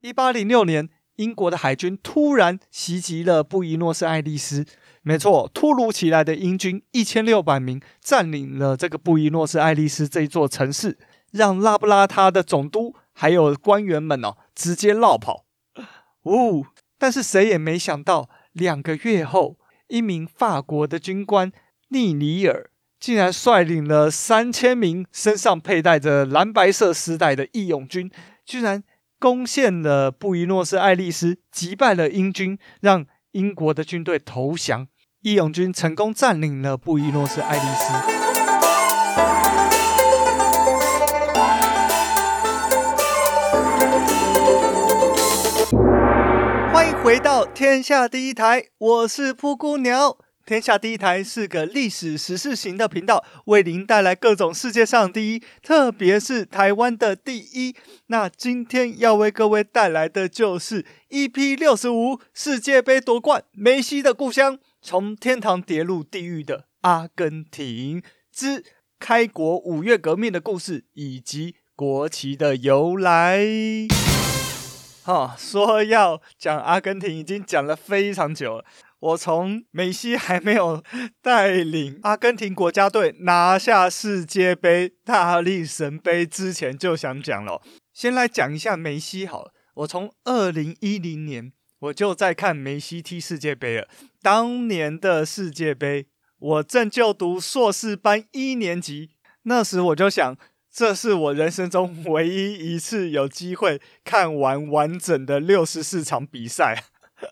一八零六年，英国的海军突然袭击了布宜诺斯艾利斯。没错，突如其来的英军一千六百名占领了这个布宜诺斯艾利斯这座城市，让拉布拉他的总督还有官员们哦直接落跑。呜、但是谁也没想到，两个月后，一名法国的军官尼尼尔竟然率领了三千名身上佩戴着蓝白色丝带的义勇军，居然攻陷了布宜诺斯艾利斯，击败了英军，让英国的军队投降。义勇军成功占领了布宜诺斯艾利斯。欢迎回到天下第一台，我是噗咕鸟。天下第一台是个历史时事型的频道，为您带来各种世界上第一，特别是台湾的第一。那今天要为各位带来的就是 EP 六十五世界杯夺冠，梅西的故乡。从天堂跌入地狱的阿根廷之开国五月革命的故事，以及国旗的由来。哈，说要讲阿根廷，已经讲了非常久了。我从梅西还没有带领阿根廷国家队拿下世界杯大力神杯之前，就想讲了。先来讲一下梅西好了。我从二零一零年。我就在看梅西踢世界杯了。当年的世界杯，我正就读硕士班一年级。那时我就想，这是我人生中 唯一一次有机会看完完整的六十四场比赛，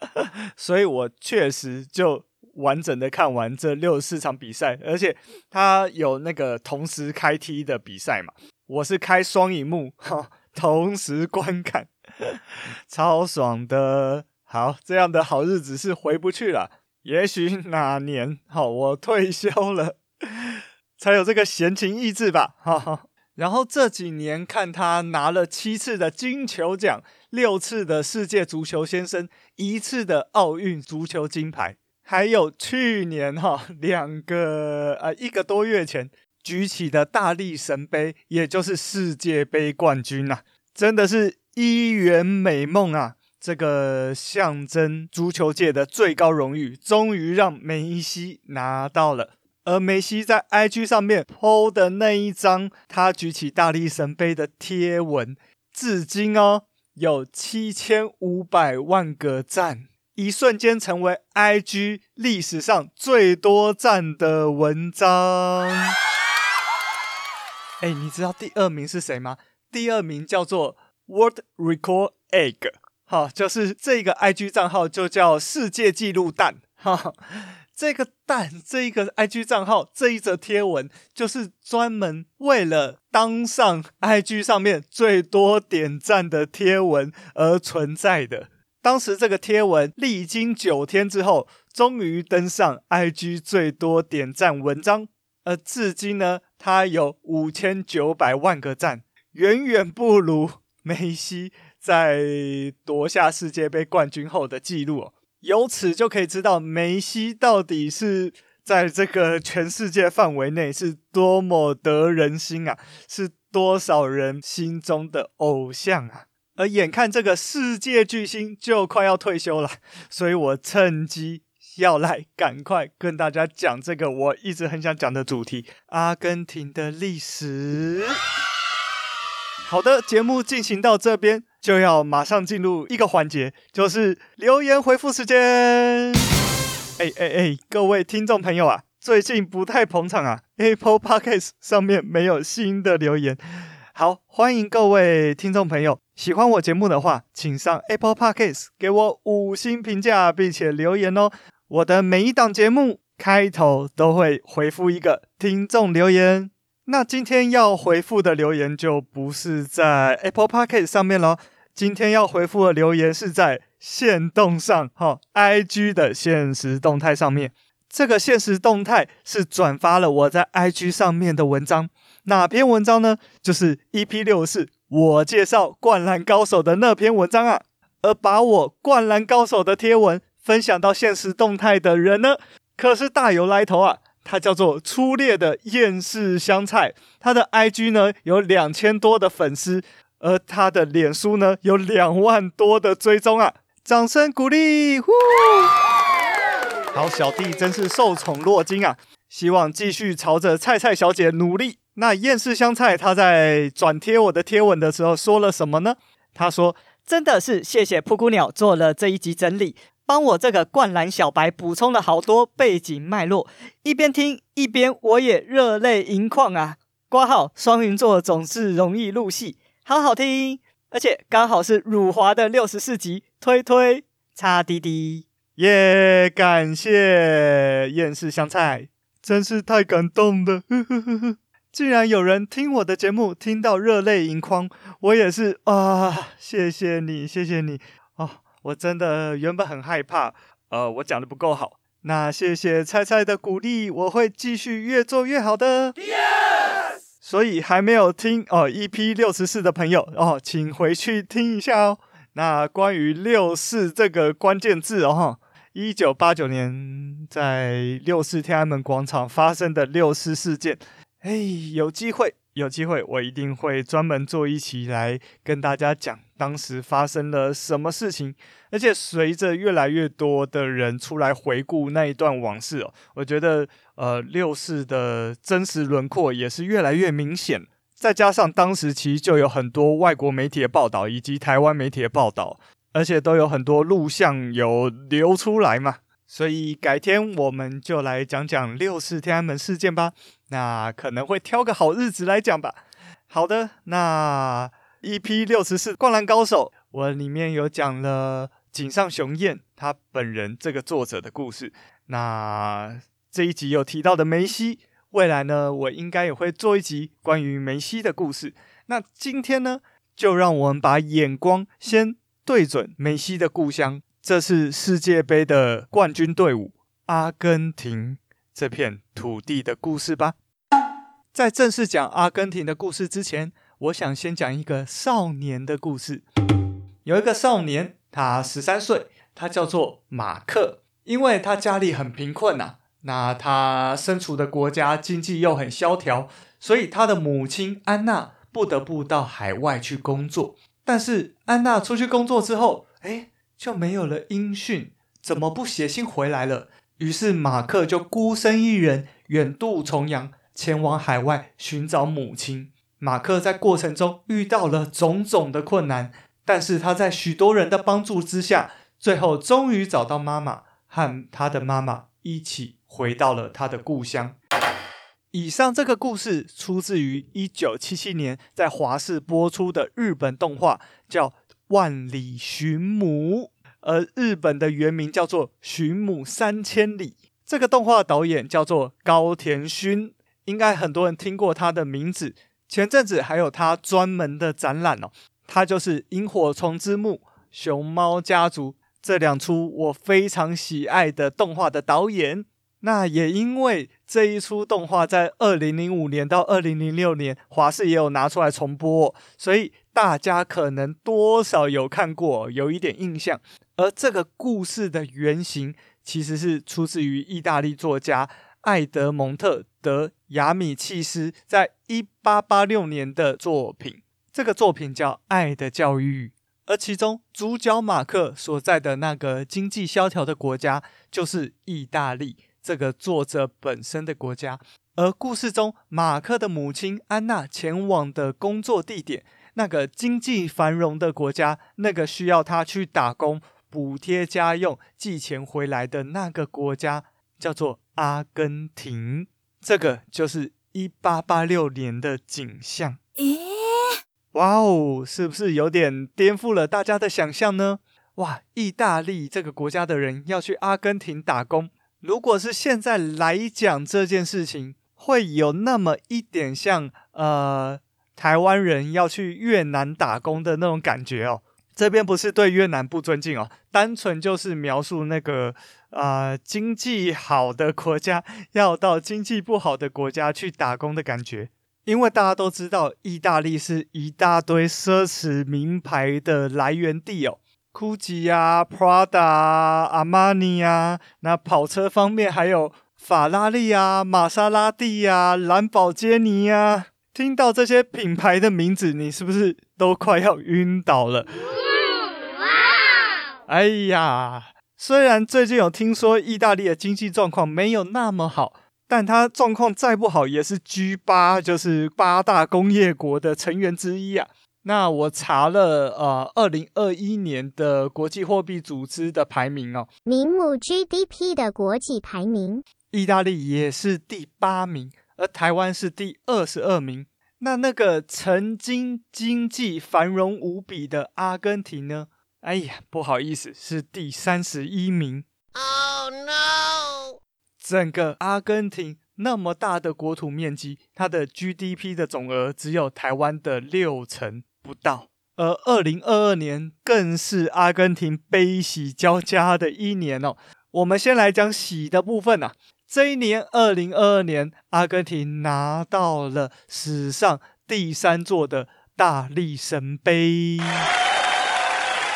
所以我确实就完整的看完这六十四场比赛。而且他有那个同时开踢的比赛嘛，我是开双萤幕哈，同时观看，超爽的。好，这样的好日子是回不去了。也许哪年，好，我退休了，才有这个闲情逸致吧。哈哈。然后这几年看他拿了七次的金球奖，六次的世界足球先生，一次的奥运足球金牌，还有去年哈两个 呃一个多月前举起的大力神杯，也就是世界杯冠军呐，真的是一圆美梦啊。这个象征足球界的最高荣誉，终于让梅西拿到了。而梅西在 IG 上面 PO 的那一张他举起大力神杯的贴文，至今哦有七千五百万个赞，一瞬间成为 IG 历史上最多赞的文章。哎，你知道第二名是谁吗？第二名叫做 World Record Egg。好，就是这个 IG 账号就叫世界纪录蛋，哈，这个蛋，这一个 IG 账号，这一则贴文就是专门为了当上 IG 上面最多点赞的贴文而存在的。当时这个贴文历经九天之后，终于登上 IG 最多点赞文章，而至今呢，它有五千九百万个赞，远远不如梅西。在夺下世界杯冠军后的记录哦，由此就可以知道梅西到底是在这个全世界范围内是多么得人心啊，是多少人心中的偶像啊！而眼看这个世界巨星就快要退休了，所以我趁机要来赶快跟大家讲这个我一直很想讲的主题——阿根廷的历史。好的，节目进行到这边。就要马上进入一个环节，就是留言回复时间。哎哎哎，各位听众朋友啊，最近不太捧场啊，Apple Podcast 上面没有新的留言。好，欢迎各位听众朋友，喜欢我节目的话，请上 Apple Podcast 给我五星评价，并且留言哦。我的每一档节目开头都会回复一个听众留言。那今天要回复的留言就不是在 Apple Podcast 上面了。今天要回复的留言是在限动上，哈，IG 的限时动态上面。这个限时动态是转发了我在 IG 上面的文章，哪篇文章呢？就是 EP 六四我介绍灌篮高手的那篇文章啊。而把我灌篮高手的贴文分享到现实动态的人呢，可是大有来头啊。他叫做粗劣的厌世香菜，他的 IG 呢有两千多的粉丝。而他的脸书呢有两万多的追踪啊！掌声鼓励！呼！好，小弟真是受宠若惊啊！希望继续朝着菜菜小姐努力。那厌世香菜他在转贴我的贴文的时候说了什么呢？他说：“真的是谢谢噗咕鸟做了这一集整理，帮我这个灌篮小白补充了好多背景脉络。一边听一边我也热泪盈眶啊！括号双鱼座总是容易入戏，好好听，而且刚好是辱华的六十四集，推推擦滴滴耶！感谢厌世香菜。”真是太感动了，呵呵呵呵，竟然有人听我的节目听到热泪盈眶，我也是啊！谢谢你，谢谢你哦！我真的原本很害怕，呃，我讲的不够好。那谢谢菜菜的鼓励，我会继续越做越好的。所以还没有听哦，EP 六十四的朋友哦，请回去听一下哦。那关于六四这个关键字哦。一九八九年，在六四天安门广场发生的六四事件，哎，有机会，有机会，我一定会专门做一期来跟大家讲当时发生了什么事情。而且随着越来越多的人出来回顾那一段往事哦，我觉得呃六四的真实轮廓也是越来越明显。再加上当时其实就有很多外国媒体的报道，以及台湾媒体的报道。而且都有很多录像有流出来嘛，所以改天我们就来讲讲六四天安门事件吧。那可能会挑个好日子来讲吧。好的，那 EP 六十四灌篮高手，我里面有讲了井上雄彦他本人这个作者的故事。那这一集有提到的梅西，未来呢，我应该也会做一集关于梅西的故事。那今天呢，就让我们把眼光先。对准梅西的故乡，这是世界杯的冠军队伍阿根廷这片土地的故事吧。在正式讲阿根廷的故事之前，我想先讲一个少年的故事。有一个少年，他十三岁，他叫做马克。因为他家里很贫困呐，那他身处的国家经济又很萧条，所以他的母亲安娜不得不到海外去工作。但是安娜出去工作之后，哎，就没有了音讯，怎么不写信回来了？于是马克就孤身一人远渡重洋，前往海外寻找母亲。马克在过程中遇到了种种的困难，但是他在许多人的帮助之下，最后终于找到妈妈，和他的妈妈一起回到了他的故乡。以上这个故事出自于一九七七年在华视播出的日本动画，叫《万里寻母》，而日本的原名叫做《寻母三千里》。这个动画导演叫做高田勋，应该很多人听过他的名字。前阵子还有他专门的展览哦，他就是《萤火虫之墓》《熊猫家族》这两出我非常喜爱的动画的导演。那也因为这一出动画在二零零五年到二零零六年华视也有拿出来重播，所以大家可能多少有看过，有一点印象。而这个故事的原型其实是出自于意大利作家艾德蒙特·德·亚米契斯在一八八六年的作品，这个作品叫《爱的教育》，而其中主角马克所在的那个经济萧条的国家就是意大利。这个作者本身的国家，而故事中马克的母亲安娜前往的工作地点，那个经济繁荣的国家，那个需要他去打工补贴家用寄钱回来的那个国家，叫做阿根廷。这个就是一八八六年的景象。咦？哇哦，是不是有点颠覆了大家的想象呢？哇，意大利这个国家的人要去阿根廷打工。如果是现在来讲这件事情，会有那么一点像呃台湾人要去越南打工的那种感觉哦。这边不是对越南不尊敬哦，单纯就是描述那个呃经济好的国家要到经济不好的国家去打工的感觉。因为大家都知道，意大利是一大堆奢侈名牌的来源地哦。GUCCI 啊，Prada 啊，阿玛尼啊，那跑车方面还有法拉利啊，玛莎拉蒂啊，兰博基尼啊，听到这些品牌的名字，你是不是都快要晕倒了？哎呀，虽然最近有听说意大利的经济状况没有那么好，但它状况再不好也是 G 八就是八大工业国的成员之一啊。那我查了呃，二零二一年的国际货币组织的排名哦，名目 GDP 的国际排名，意大利也是第八名。而台湾是第二十二名，那那个曾经经济繁荣无比的阿根廷呢？哎呀，不好意思，是第三十一名。Oh no！整个阿根廷那么大的国土面积，它的 GDP 的总额只有台湾的六成不到。而二零二二年更是阿根廷悲喜交加的一年哦。我们先来讲喜的部分啊。这一年，二零二二年，阿根廷拿到了史上第三座的大力神杯，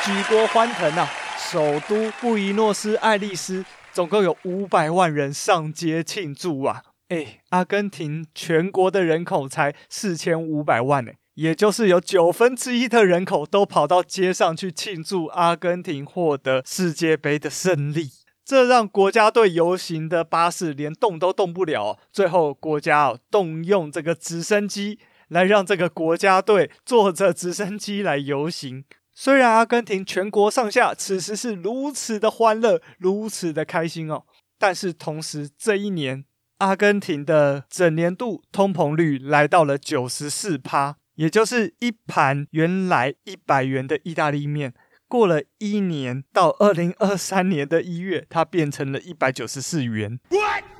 举国欢腾啊！首都布宜诺斯艾利斯总共有五百万人上街庆祝啊！哎，阿根廷全国的人口才四千五百万呢，也就是有九分之一的人口都跑到街上去庆祝阿根廷获得世界杯的胜利。这让国家队游行的巴士连动都动不了，最后国家动用这个直升机来让这个国家队坐着直升机来游行。虽然阿根廷全国上下此时是如此的欢乐，如此的开心哦，但是同时这一年阿根廷的整年度通膨率来到了九十四趴，也就是一盘原来一百元的意大利面。过了一年，到二零二三年的一月，它变成了一百九十四元。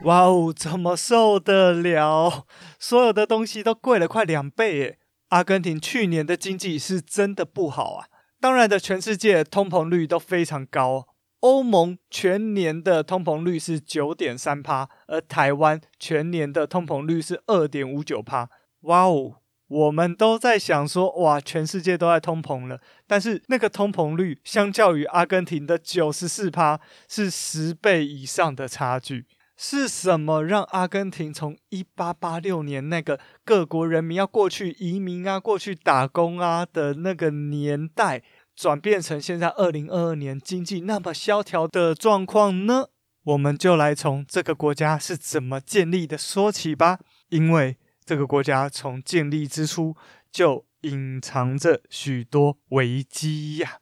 哇哦，怎么受得了？所有的东西都贵了快两倍耶！阿根廷去年的经济是真的不好啊。当然的，全世界通膨率都非常高。欧盟全年的通膨率是九点三趴，而台湾全年的通膨率是二点五九趴。哇哦！我们都在想说，哇，全世界都在通膨了，但是那个通膨率相较于阿根廷的九十四趴是十倍以上的差距。是什么让阿根廷从一八八六年那个各国人民要过去移民啊、过去打工啊的那个年代，转变成现在二零二二年经济那么萧条的状况呢？我们就来从这个国家是怎么建立的说起吧，因为。这个国家从建立之初就隐藏着许多危机呀。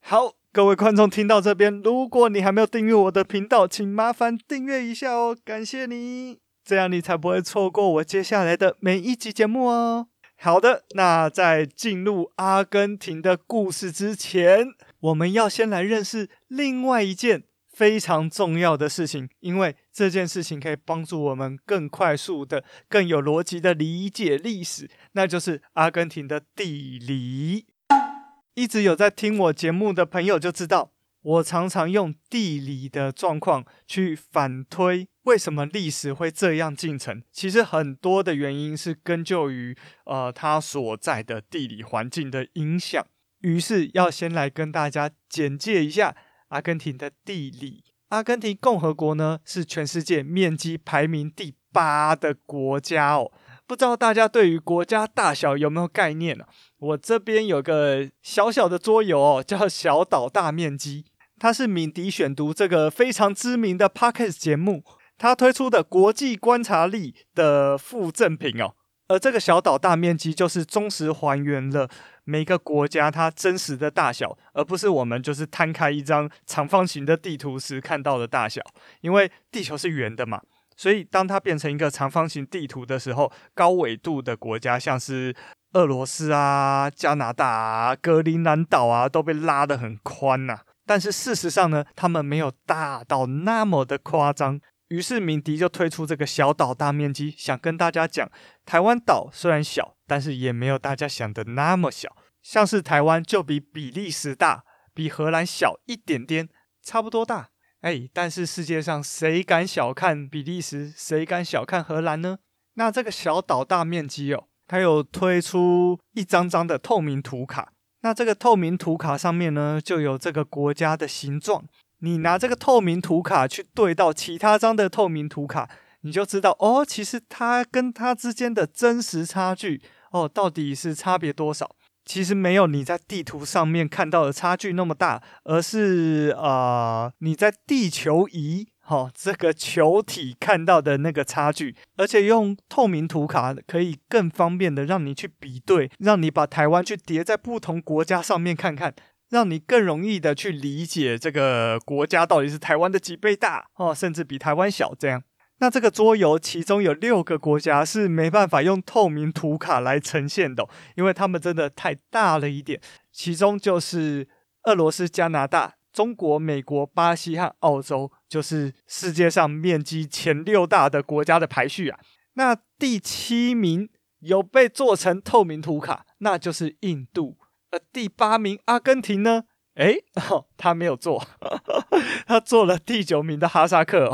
好，各位观众听到这边，如果你还没有订阅我的频道，请麻烦订阅一下哦，感谢你，这样你才不会错过我接下来的每一集节目哦。好的，那在进入阿根廷的故事之前，我们要先来认识另外一件。非常重要的事情，因为这件事情可以帮助我们更快速的、更有逻辑的理解历史，那就是阿根廷的地理。一直有在听我节目的朋友就知道，我常常用地理的状况去反推为什么历史会这样进程。其实很多的原因是根究于呃它所在的地理环境的影响。于是要先来跟大家简介一下。阿根廷的地理，阿根廷共和国呢，是全世界面积排名第八的国家哦。不知道大家对于国家大小有没有概念呢？我这边有个小小的桌游哦，叫《小岛大面积》，它是敏迪选读这个非常知名的 Podcast 节目，它推出的国际观察力的附赠品哦。而这个小岛大面积就是忠实还原了每个国家它真实的大小，而不是我们就是摊开一张长方形的地图时看到的大小。因为地球是圆的嘛，所以当它变成一个长方形地图的时候，高纬度的国家像是俄罗斯啊、加拿大啊、格陵兰岛啊，都被拉得很宽呐。但是事实上呢，他们没有大到那么的夸张。于是敏迪就推出这个小岛大面积，想跟大家讲，台湾岛虽然小，但是也没有大家想的那么小。像是台湾就比比利时大，比荷兰小一点点，差不多大。哎，但是世界上谁敢小看比利时？谁敢小看荷兰呢？那这个小岛大面积哦，它有推出一张张的透明图卡。那这个透明图卡上面呢，就有这个国家的形状。你拿这个透明图卡去对到其他张的透明图卡，你就知道哦，其实它跟它之间的真实差距哦，到底是差别多少？其实没有你在地图上面看到的差距那么大，而是呃你在地球仪哈、哦、这个球体看到的那个差距，而且用透明图卡可以更方便的让你去比对，让你把台湾去叠在不同国家上面看看，让你更容易的去理解这个国家到底是台湾的几倍大哦，甚至比台湾小这样。那这个桌游其中有六个国家是没办法用透明图卡来呈现的，因为他们真的太大了一点。其中就是俄罗斯、加拿大、中国、美国、巴西和澳洲，就是世界上面积前六大的国家的排序啊。那第七名有被做成透明图卡，那就是印度。第八名阿根廷呢？诶，哦，他没有做，他做了第九名的哈萨克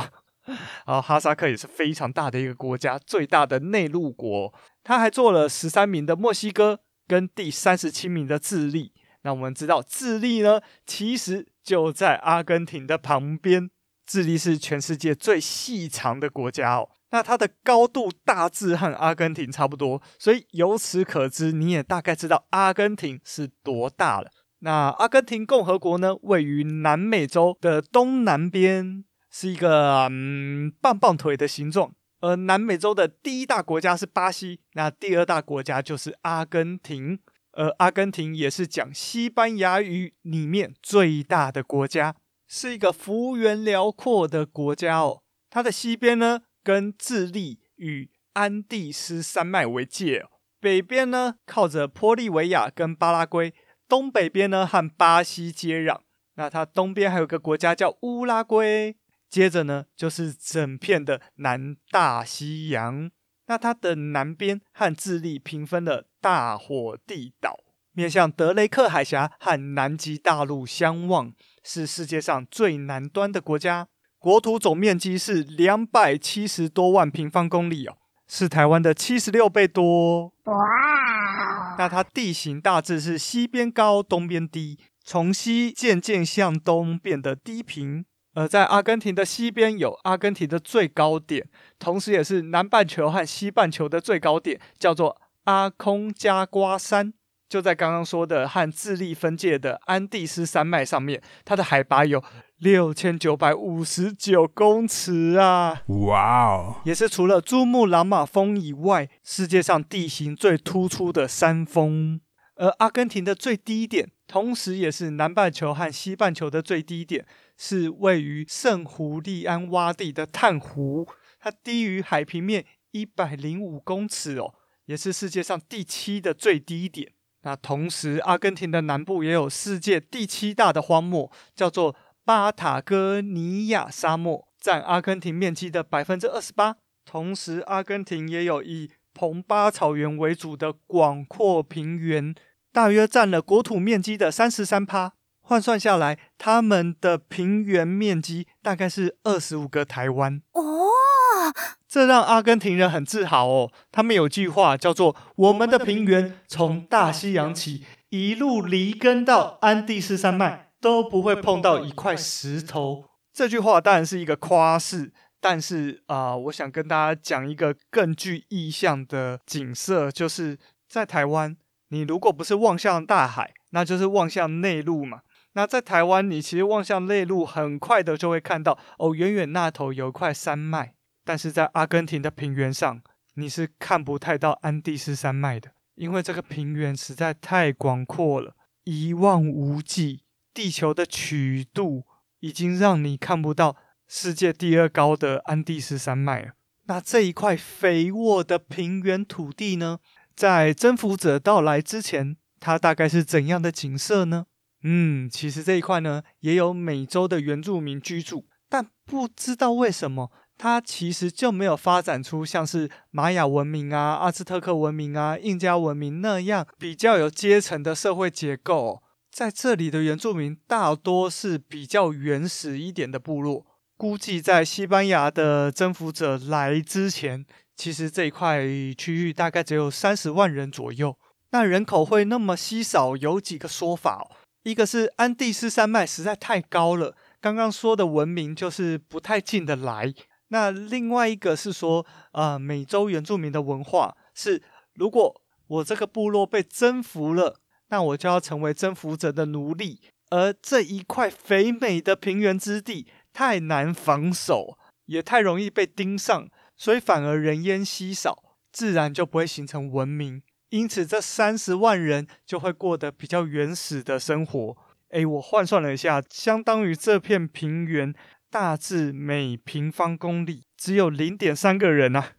哦。哈萨克也是非常大的一个国家，最大的内陆国。他还做了十三名的墨西哥，跟第三十七名的智利。那我们知道，智利呢，其实就在阿根廷的旁边。智利是全世界最细长的国家哦。那它的高度大致和阿根廷差不多，所以由此可知，你也大概知道阿根廷是多大了。那阿根廷共和国呢，位于南美洲的东南边。是一个嗯棒棒腿的形状，而南美洲的第一大国家是巴西，那第二大国家就是阿根廷，而阿根廷也是讲西班牙语里面最大的国家，是一个幅员辽阔的国家哦。它的西边呢，跟智利与安第斯山脉为界，北边呢靠着玻利维亚跟巴拉圭，东北边呢和巴西接壤。那它东边还有个国家叫乌拉圭。接着呢，就是整片的南大西洋。那它的南边和智利平分了大火地岛，面向德雷克海峡和南极大陆相望，是世界上最南端的国家。国土总面积是两百七十多万平方公里哦，是台湾的七十六倍多。哇！那它地形大致是西边高，东边低，从西渐渐向东变得低平。而在阿根廷的西边有阿根廷的最高点，同时也是南半球和西半球的最高点，叫做阿空加瓜山，就在刚刚说的和智利分界的安第斯山脉上面，它的海拔有六千九百五十九公尺啊！哇哦，也是除了珠穆朗玛峰以外，世界上地形最突出的山峰。而阿根廷的最低点，同时也是南半球和西半球的最低点。是位于圣胡利安洼地的炭湖，它低于海平面一百零五公尺哦，也是世界上第七的最低点。那同时，阿根廷的南部也有世界第七大的荒漠，叫做巴塔哥尼亚沙漠，占阿根廷面积的百分之二十八。同时，阿根廷也有以蓬巴草原为主的广阔平原，大约占了国土面积的三十三趴。换算下来，他们的平原面积大概是二十五个台湾哦，这让阿根廷人很自豪哦。他们有句话叫做“我们的平原从大西洋起，一路犁根到安第斯山脉，都不会碰到一块石头”。这句话当然是一个夸饰，但是啊、我想跟大家讲一个更具意象的景色，就是在台湾，你如果不是望向大海，那就是望向内陆嘛。那在台湾，你其实望向内陆，很快的就会看到哦，远远那头有一块山脉。但是在阿根廷的平原上，你是看不太到安第斯山脉的，因为这个平原实在太广阔了，一望无际。地球的曲度已经让你看不到世界第二高的安第斯山脉了。那这一块肥沃的平原土地呢，在征服者到来之前，它大概是怎样的景色呢？嗯，其实这一块呢，也有美洲的原住民居住，但不知道为什么，它其实就没有发展出像是玛雅文明啊、阿兹特克文明啊、印加文明那样比较有阶层的社会结构。在这里的原住民大多是比较原始一点的部落，估计在西班牙的征服者来之前，其实这一块区域大概只有三十万人左右。那人口会那么稀少，有几个说法哦。一个是安第斯山脉实在太高了，刚刚说的文明就是不太进得来。那另外一个是说，呃，美洲原住民的文化是，如果我这个部落被征服了，那我就要成为征服者的奴隶，而这一块肥美的平原之地太难防守，也太容易被盯上，所以反而人烟稀少，自然就不会形成文明。因此，这三十万人就会过得比较原始的生活。诶，我换算了一下，相当于这片平原大致每平方公里只有零点三个人啊。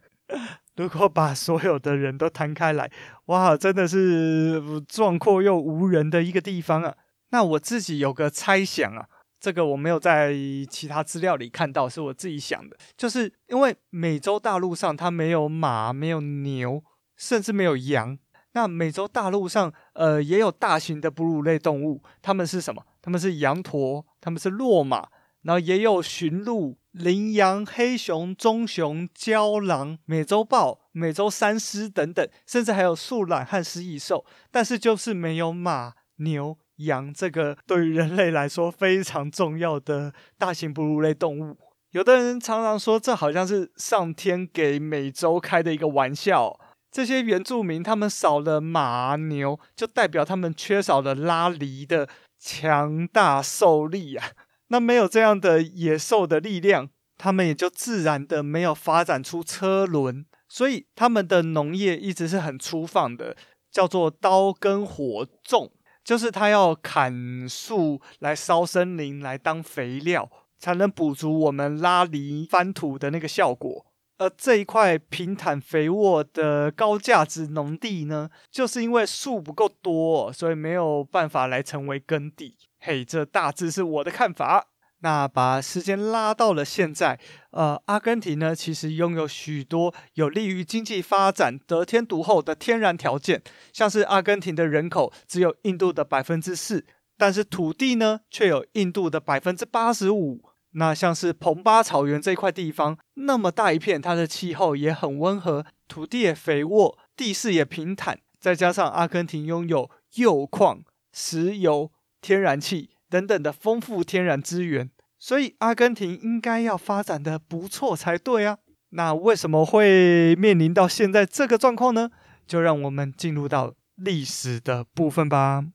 如果把所有的人都摊开来，哇，真的是壮阔又无人的一个地方啊。那我自己有个猜想啊，这个我没有在其他资料里看到，是我自己想的，就是因为美洲大陆上它没有马，没有牛。甚至没有羊。那美洲大陆上，呃，也有大型的哺乳类动物，它们是什么？它们是羊驼，它们是骆马，然后也有驯鹿、羚羊、黑熊、棕熊、郊狼、美洲豹、美洲山狮等等，甚至还有树懒和食蚁兽。但是就是没有马、牛、羊这个对于人类来说非常重要的大型哺乳类动物。有的人常常说，这好像是上天给美洲开的一个玩笑。这些原住民，他们少了马牛，就代表他们缺少了拉犁的强大兽力啊。那没有这样的野兽的力量，他们也就自然的没有发展出车轮，所以他们的农业一直是很粗放的，叫做刀耕火种，就是他要砍树来烧森林来当肥料，才能补足我们拉犁翻土的那个效果。而这一块平坦肥沃的高价值农地呢，就是因为树不够多，所以没有办法来成为耕地。嘿，这大致是我的看法。那把时间拉到了现在，呃，阿根廷呢，其实拥有许多有利于经济发展、得天独厚的天然条件，像是阿根廷的人口只有印度的百分之四，但是土地呢，却有印度的百分之八十五。那像是蓬巴草原这块地方，那么大一片，它的气候也很温和，土地也肥沃，地势也平坦，再加上阿根廷拥有铀矿、石油、天然气等等的丰富天然资源，所以阿根廷应该要发展的不错才对啊。那为什么会面临到现在这个状况呢？就让我们进入到历史的部分吧。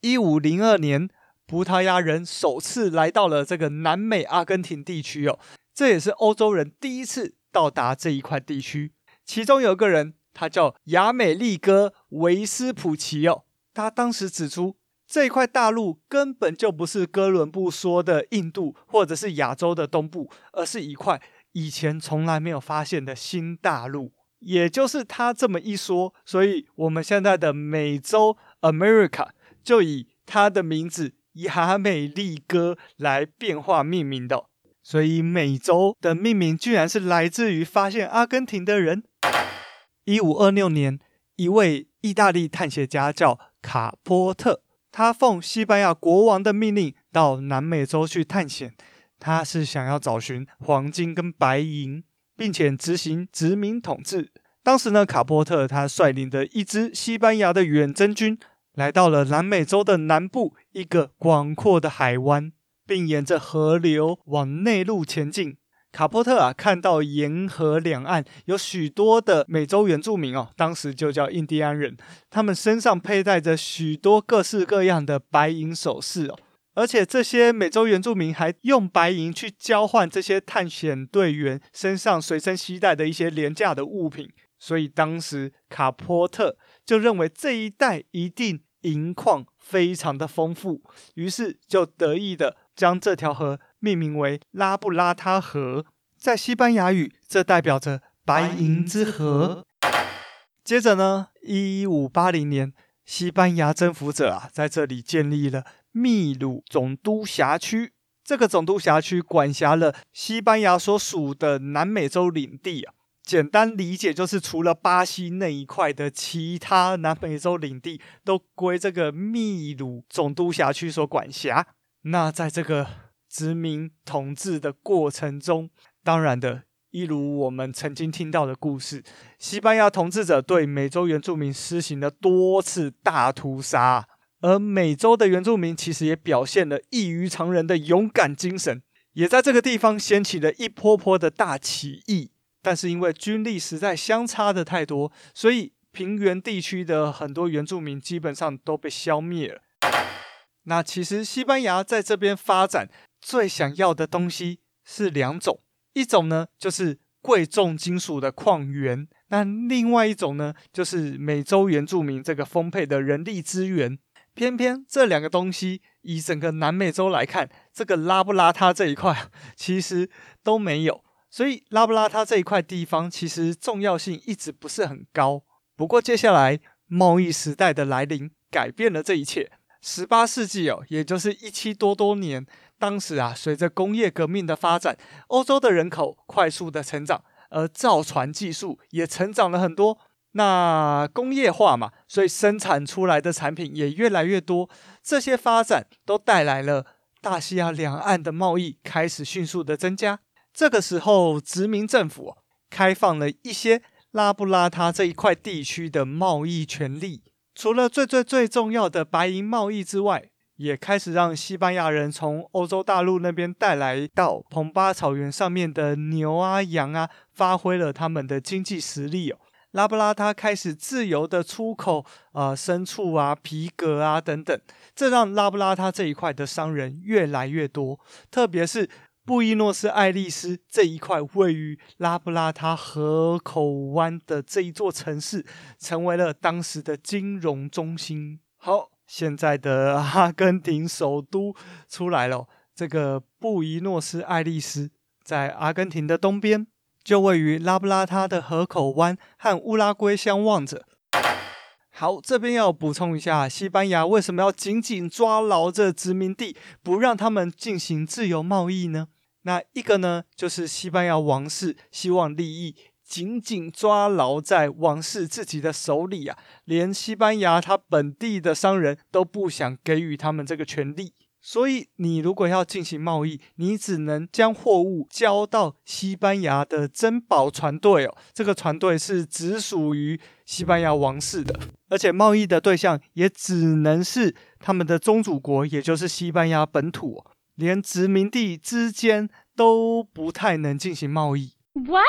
一五零二年。葡萄牙人首次来到了这个南美阿根廷地区哦，这也是欧洲人第一次到达这一块地区。其中有个人，他叫亚美利哥维斯普奇哦，他当时指出这一块大陆根本就不是哥伦布说的印度或者是亚洲的东部，而是一块以前从来没有发现的新大陆。也就是他这么一说，所以我们现在的美洲 America 就以他的名字。亚美利哥来变化命名的，所以美洲的命名居然是来自于发现阿根廷的人。一五二六年，一位意大利探险家叫卡波特，他奉西班牙国王的命令到南美洲去探险，他是想要找寻黄金跟白银，并且执行殖民统治。当时呢，卡波特他率领的一支西班牙的远征军。来到了南美洲的南部一个广阔的海湾，并沿着河流往内陆前进。卡波特啊，看到沿河两岸有许多的美洲原住民哦，当时就叫印第安人，他们身上佩戴着许多各式各样的白银首饰哦，而且这些美洲原住民还用白银去交换这些探险队员身上随身携带的一些廉价的物品，所以当时卡波特就认为这一带一定。银矿非常的丰富，于是就得意的将这条河命名为拉布拉他河，在西班牙语这代表着白银之河。接着呢，一五八零年，西班牙征服者啊在这里建立了秘鲁总督辖区，这个总督辖区管辖了西班牙所属的南美洲领地啊。简单理解就是，除了巴西那一块的其他南美洲领地都归这个秘鲁总督辖区所管辖。那在这个殖民统治的过程中，当然的，一如我们曾经听到的故事，西班牙统治者对美洲原住民施行了多次大屠杀，而美洲的原住民其实也表现了异于常人的勇敢精神。也在这个地方掀起了一波波的大起义。但是因为军力实在相差的太多，所以平原地区的很多原住民基本上都被消灭了。那其实西班牙在这边发展最想要的东西是两种，一种呢就是贵重金属的矿源，那另外一种呢就是美洲原住民这个丰沛的人力资源。偏偏这两个东西，以整个南美洲来看，这个拉布拉他这一块 其实都没有。所以拉布拉他这一块地方其实重要性一直不是很高。不过接下来贸易时代的来临改变了这一切。十八世纪哦，也就是一七多多年，当时啊，随着工业革命的发展，欧洲的人口快速的成长，而造船技术也成长了很多。那工业化嘛，所以生产出来的产品也越来越多。这些发展都带来了大西洋两岸的贸易开始迅速的增加。这个时候，殖民政府开放了一些拉布拉他这一块地区的贸易权利，除了最最最重要的白银贸易之外，也开始让西班牙人从欧洲大陆那边带来到蓬巴草原上面的牛啊、羊啊，发挥了他们的经济实力哦。拉布拉他开始自由的出口啊、牲畜啊、皮革啊等等，这让拉布拉他这一块的商人越来越多，特别是。布宜诺斯艾利斯这一块位于拉布拉他河口湾的这一座城市，成为了当时的金融中心。好，现在的阿根廷首都出来了，这个布宜诺斯艾利斯在阿根廷的东边，就位于拉布拉他的河口湾和乌拉圭相望着。好，这边要补充一下，西班牙为什么要紧紧抓牢这殖民地，不让他们进行自由贸易呢？那一个呢，就是西班牙王室希望利益紧紧抓牢在王室自己的手里啊，连西班牙他本地的商人都不想给予他们这个权利。所以，你如果要进行贸易，你只能将货物交到西班牙的珍宝船队哦，这个船队是只属于西班牙王室的，而且贸易的对象也只能是他们的宗主国，也就是西班牙本土。连殖民地之间都不太能进行贸易。What？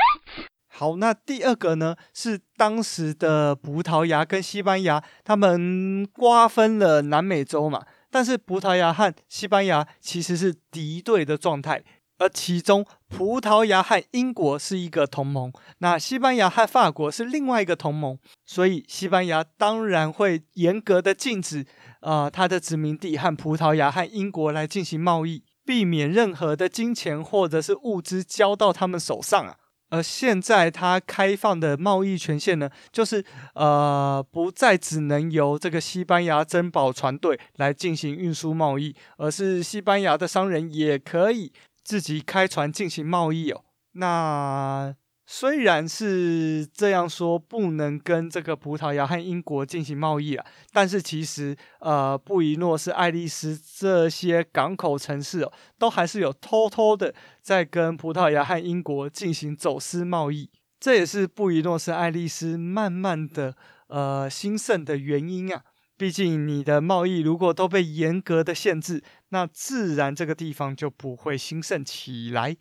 好，那第二个呢，是当时的葡萄牙跟西班牙，他们瓜分了南美洲嘛。但是葡萄牙和西班牙其实是敌对的状态，而其中葡萄牙和英国是一个同盟，那西班牙和法国是另外一个同盟，所以西班牙当然会严格的禁止。啊、呃，的殖民地和葡萄牙和英国来进行贸易，避免任何的金钱或者是物资交到他们手上啊。而现在它开放的贸易权限呢，就是呃，不再只能由这个西班牙珍宝船队来进行运输贸易，而是西班牙的商人也可以自己开船进行贸易哦。那。虽然是这样说，不能跟这个葡萄牙和英国进行贸易啊，但是其实，呃，布宜诺斯艾利斯这些港口城市哦，都还是有偷偷的在跟葡萄牙和英国进行走私贸易。这也是布宜诺斯艾利斯慢慢的呃兴盛的原因啊。毕竟你的贸易如果都被严格的限制，那自然这个地方就不会兴盛起来。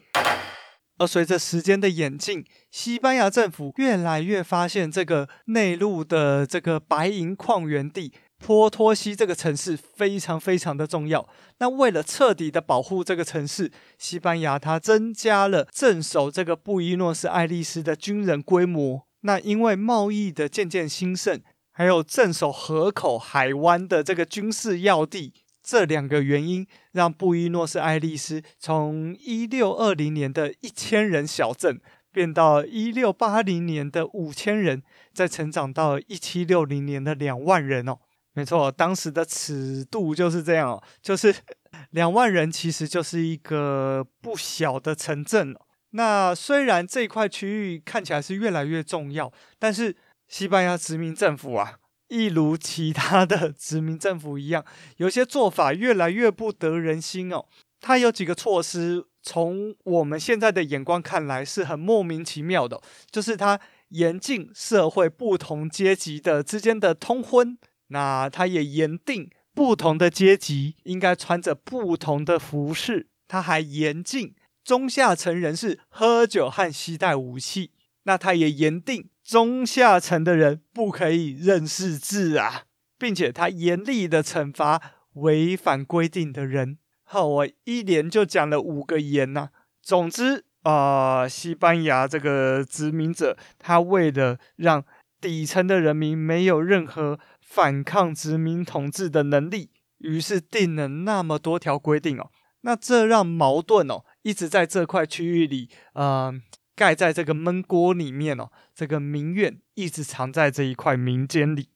而随着时间的演进，西班牙政府越来越发现这个内陆的这个白银矿源地波托西这个城市非常非常的重要。那为了彻底的保护这个城市，西班牙它增加了镇守这个布宜诺斯艾利斯的军人规模。那因为贸易的渐渐兴盛，还有镇守河口海湾的这个军事要地。这两个原因让布宜诺斯艾利斯从一六二零年的一千人小镇变到一六八零年的五千人，再成长到一七六零年的两万人哦。没错，当时的尺度就是这样哦，就是 两万人其实就是一个不小的城镇哦。那虽然这块区域看起来是越来越重要，但是西班牙殖民政府啊。一如其他的殖民政府一样，有些做法越来越不得人心哦。他有几个措施，从我们现在的眼光看来是很莫名其妙的，就是他严禁社会不同阶级的之间的通婚，那他也严定不同的阶级应该穿着不同的服饰。他还严禁中下层人士喝酒和携带武器。那他也严定中下层的人不可以认识字啊，并且他严厉的惩罚违反规定的人。好，我一连就讲了五个严呐、啊。总之啊、西班牙这个殖民者，他为了让底层的人民没有任何反抗殖民统治的能力，于是定了那么多条规定哦。那这让矛盾哦一直在这块区域里，呃，盖在这个闷锅里面哦。这个民怨一直藏在这一块民间里。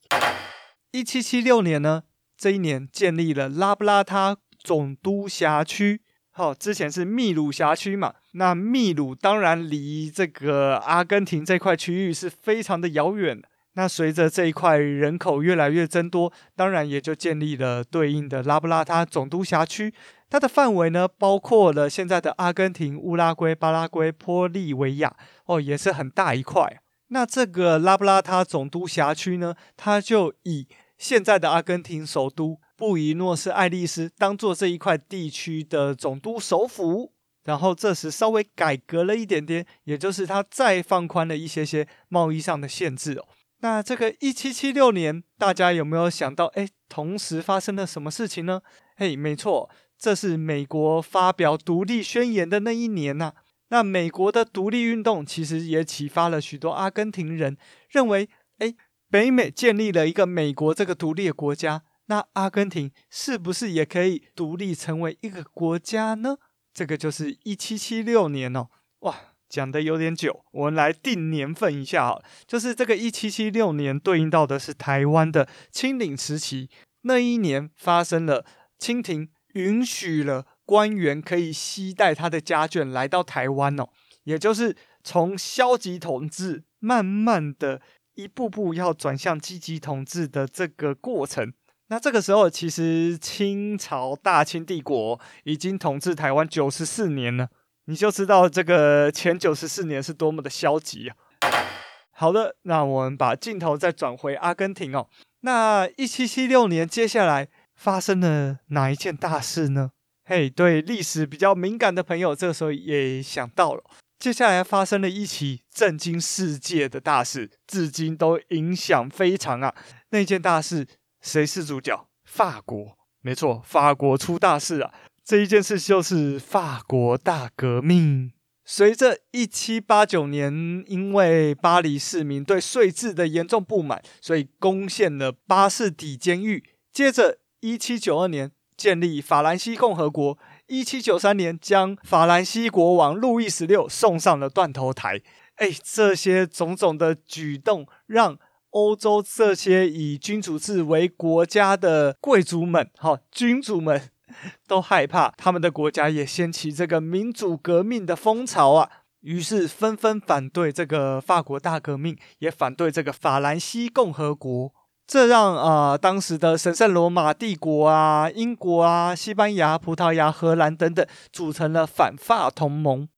一七七六年呢，这一年建立了拉布拉他总督辖区。好，之前是秘鲁辖区嘛。那秘鲁当然离这个阿根廷这块区域是非常的遥远的。那随着这一块人口越来越增多，当然也就建立了对应的拉布拉他总督辖区。它的范围呢，包括了现在的阿根廷、乌拉圭、巴拉圭、玻利维亚，哦，也是很大一块。那这个拉布拉他总督辖区呢，它就以现在的阿根廷首都布宜诺斯艾利斯当做这一块地区的总督首府。然后这时稍微改革了一点点，也就是它再放宽了一些些贸易上的限制哦。那这个一七七六年，大家有没有想到？哎，同时发生了什么事情呢？嘿，没错，这是美国发表独立宣言的那一年呐、啊。那美国的独立运动其实也启发了许多阿根廷人，认为，哎，北美建立了一个美国这个独立的国家，那阿根廷是不是也可以独立成为一个国家呢？这个就是一七七六年哦，哇！讲的有点久，我们来定年份一下哈，就是这个一七七六年对应到的是台湾的清领时期，那一年发生了清廷允许了官员可以携带他的家眷来到台湾哦，也就是从消极统治慢慢的一步步要转向积极统治的这个过程。那这个时候其实清朝大清帝国已经统治台湾九十四年了。你就知道这个前九十四年是多么的消极啊！好的，那我们把镜头再转回阿根廷哦。那一七七六年接下来发生了哪一件大事呢？嘿，对历史比较敏感的朋友，这个时候也想到了，接下来发生了一起震惊世界的大事，至今都影响非常啊。那件大事谁是主角？法国，没错，法国出大事啊。这一件事就是法国大革命。随着一七八九年，因为巴黎市民对税制的严重不满，所以攻陷了巴士底监狱。接着，一七九二年建立法兰西共和国。一七九三年，将法兰西国王路易十六送上了断头台。哎，这些种种的举动，让欧洲这些以君主制为国家的贵族们，哈，君主们。都害怕他们的国家也掀起这个民主革命的风潮啊，于是纷纷反对这个法国大革命，也反对这个法兰西共和国。这让啊、呃，当时的神圣罗马帝国啊、英国啊、西班牙、葡萄牙、荷兰等等组成了反法同盟。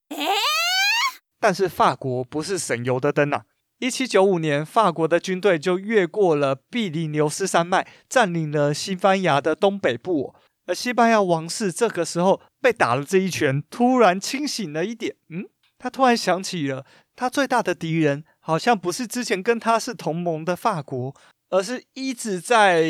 但是法国不是省油的灯呐、啊！一七九五年，法国的军队就越过了比利牛斯山脉，占领了西班牙的东北部。而西班牙王室这个时候被打了这一拳，突然清醒了一点。嗯，他突然想起了，他最大的敌人好像不是之前跟他是同盟的法国，而是一直在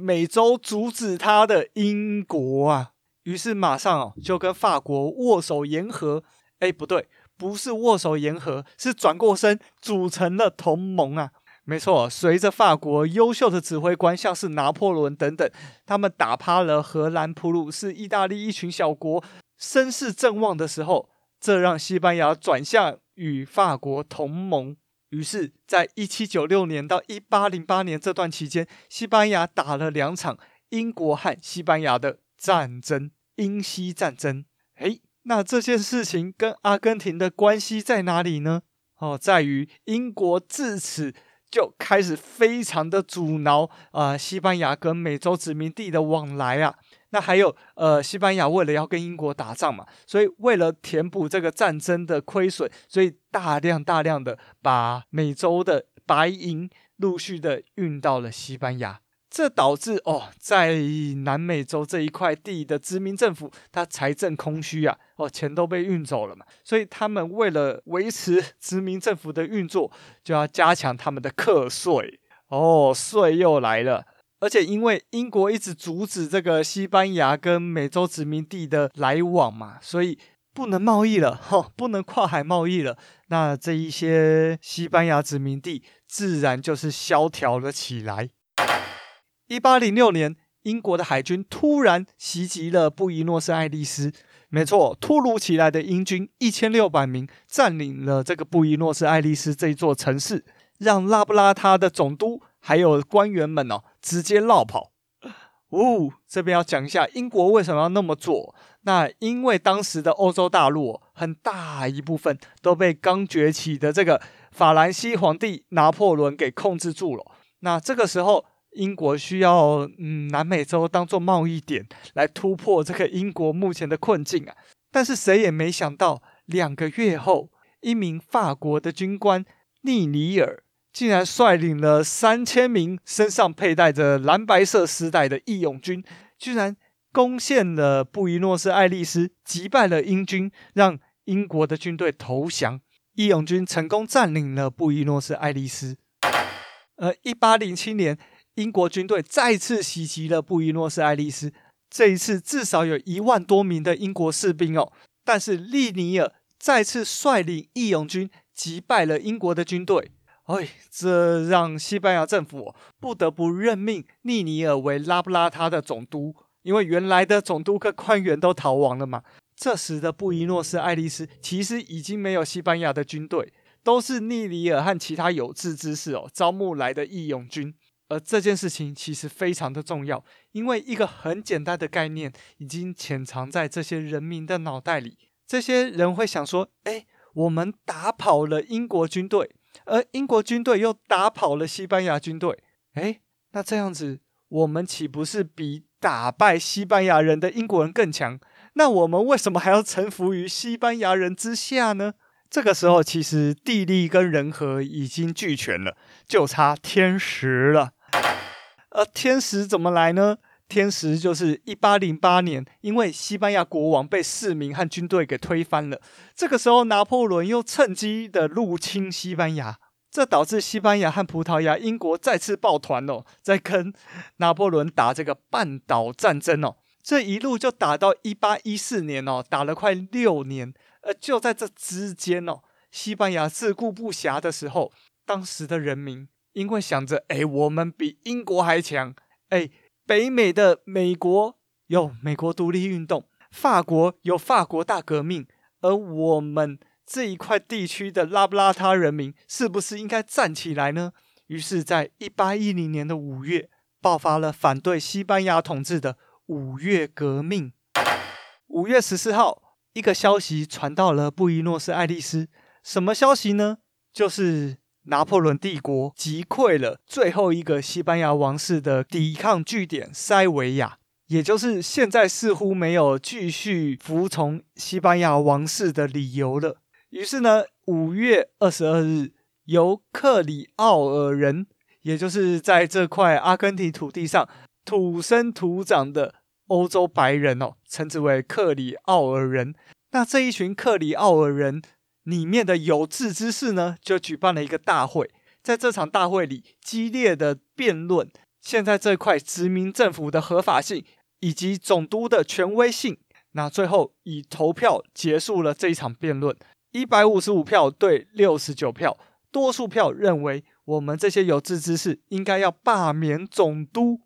美洲阻止他的英国啊。于是马上哦，就跟法国握手言和。哎，不对，不是握手言和，是转过身组成了同盟啊。没错，随着法国优秀的指挥官，像是拿破仑等等，他们打趴了荷兰、普鲁士、意大利一群小国，声势正旺的时候，这让西班牙转向与法国同盟。于是，在一七九六年到一八零八年这段期间，西班牙打了两场英国和西班牙的战争——英西战争。诶，那这件事情跟阿根廷的关系在哪里呢？哦，在于英国自此。就开始非常的阻挠啊、呃，西班牙跟美洲殖民地的往来啊。那还有呃，西班牙为了要跟英国打仗嘛，所以为了填补这个战争的亏损，所以大量大量的把美洲的白银陆续的运到了西班牙。这导致哦，在南美洲这一块地的殖民政府，它财政空虚啊，哦，钱都被运走了嘛，所以他们为了维持殖民政府的运作，就要加强他们的课税。哦，税又来了，而且因为英国一直阻止这个西班牙跟美洲殖民地的来往嘛，所以不能贸易了，哈、不能跨海贸易了。那这一些西班牙殖民地自然就是萧条了起来。一八零六年，英国的海军突然袭击了布宜诺斯艾利斯。没错，突如其来的英军一千六百名占领了这个布宜诺斯艾利斯这座城市，让拉布拉他的总督还有官员们哦直接落跑。哦，这边要讲一下英国为什么要那么做。那因为当时的欧洲大陆很大一部分都被刚崛起的这个法兰西皇帝拿破仑给控制住了。那这个时候。英国需要嗯南美洲当做贸易点来突破这个英国目前的困境啊，但是谁也没想到，两个月后，一名法国的军官尼尼尔竟然率领了三千名身上佩戴着蓝白色丝带的义勇军，居然攻陷了布宜诺斯艾利斯，击败了英军，让英国的军队投降。义勇军成功占领了布宜诺斯艾利斯。而一八零七年。英国军队再次袭击了布宜诺斯艾利斯，这一次至少有一万多名的英国士兵哦。但是利尼尔再次率领义勇军击败了英国的军队，哎，这让西班牙政府不得不任命利尼尔为拉布拉他的总督，因为原来的总督跟官员都逃亡了嘛。这时的布宜诺斯艾利斯其实已经没有西班牙的军队，都是利尼尔和其他有志之士哦招募来的义勇军。而这件事情其实非常的重要，因为一个很简单的概念已经潜藏在这些人民的脑袋里。这些人会想说：“诶，我们打跑了英国军队，而英国军队又打跑了西班牙军队。诶，那这样子，我们岂不是比打败西班牙人的英国人更强？那我们为什么还要臣服于西班牙人之下呢？”这个时候，其实地利跟人和已经俱全了，就差天时了。而天时怎么来呢？天时就是一八零八年，因为西班牙国王被市民和军队给推翻了。这个时候，拿破仑又趁机的入侵西班牙，这导致西班牙和葡萄牙、英国再次抱团哦，在跟拿破仑打这个半岛战争哦。这一路就打到一八一四年哦，打了快六年。而就在这之间哦，西班牙自顾不暇的时候，当时的人民。因为想着，哎，我们比英国还强，哎，北美的美国有美国独立运动，法国有法国大革命，而我们这一块地区的拉布拉他人民是不是应该站起来呢？于是，在一八一零年的五月，爆发了反对西班牙统治的五月革命。五月十四号，一个消息传到了布宜诺斯艾利斯，什么消息呢？就是。拿破仑帝国击溃了最后一个西班牙王室的抵抗据点塞维亚，也就是现在似乎没有继续服从西班牙王室的理由了。于是呢，五月二十二日，由克里奥尔人，也就是在这块阿根廷土地上土生土长的欧洲白人哦，称之为克里奥尔人。那这一群克里奥尔人。里面的有志之士呢，就举办了一个大会，在这场大会里，激烈的辩论现在这块殖民政府的合法性以及总督的权威性。那最后以投票结束了这一场辩论，一百五十五票对六十九票，多数票认为我们这些有志之士应该要罢免总督。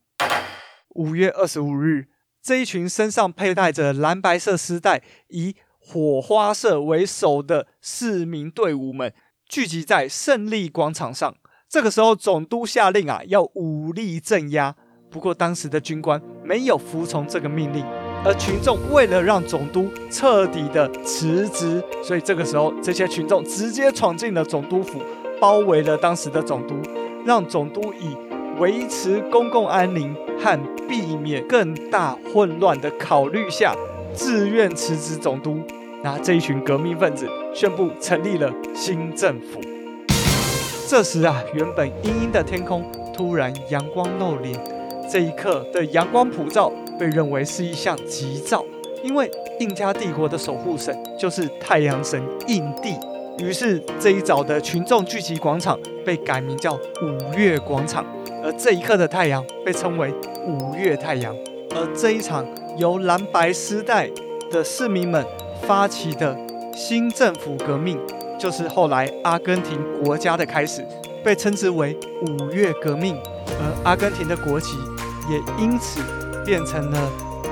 五月二十五日，这一群身上佩戴着蓝白色丝带以火花社为首的市民队伍们聚集在胜利广场上。这个时候，总督下令啊，要武力镇压。不过，当时的军官没有服从这个命令，而群众为了让总督彻底的辞职，所以这个时候，这些群众直接闯进了总督府，包围了当时的总督，让总督以维持公共安宁和避免更大混乱的考虑下，自愿辞职总督。那这一群革命分子宣布成立了新政府。这时啊，原本阴阴的天空突然阳光露脸，这一刻的阳光普照被认为是一项吉兆，因为印加帝国的守护神就是太阳神印帝。于是这一早的群众聚集广场被改名叫五月广场，而这一刻的太阳被称为五月太阳。而这一场由蓝白丝带的市民们发起的新政府革命，就是后来阿根廷国家的开始，被称之为五月革命。而阿根廷的国旗也因此变成了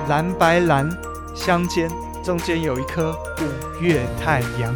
蓝白蓝相间，中间有一颗五月太阳。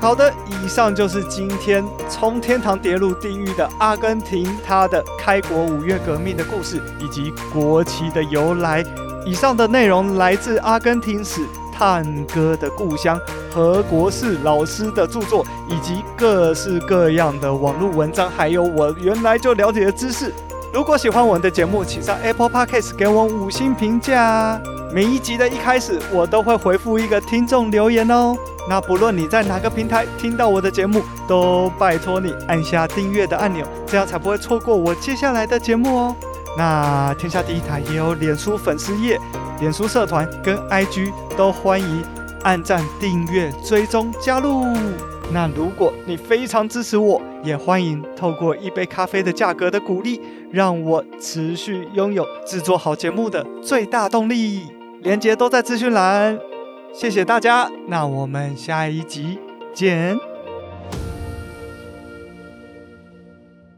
好的，以上就是今天从天堂跌入地狱的阿根廷，它的开国五月革命的故事以及国旗的由来。以上的内容来自阿根廷史探戈的故乡何国士老师的著作，以及各式各样的网络文章，还有我原来就了解的知识。如果喜欢我的节目，请上 Apple Podcast 给我五星评价。每一集的一开始，我都会回复一个听众留言哦。那不论你在哪个平台听到我的节目，都拜托你按下订阅的按钮，这样才不会错过我接下来的节目哦。那天下第一台也有脸书粉丝页、脸书社团跟 IG，都欢迎按赞、订阅、追踪、加入。那如果你非常支持我，也欢迎透过一杯咖啡的价格的鼓励，让我持续拥有制作好节目的最大动力。连结都在资讯栏。谢谢大家，那我们下一集见。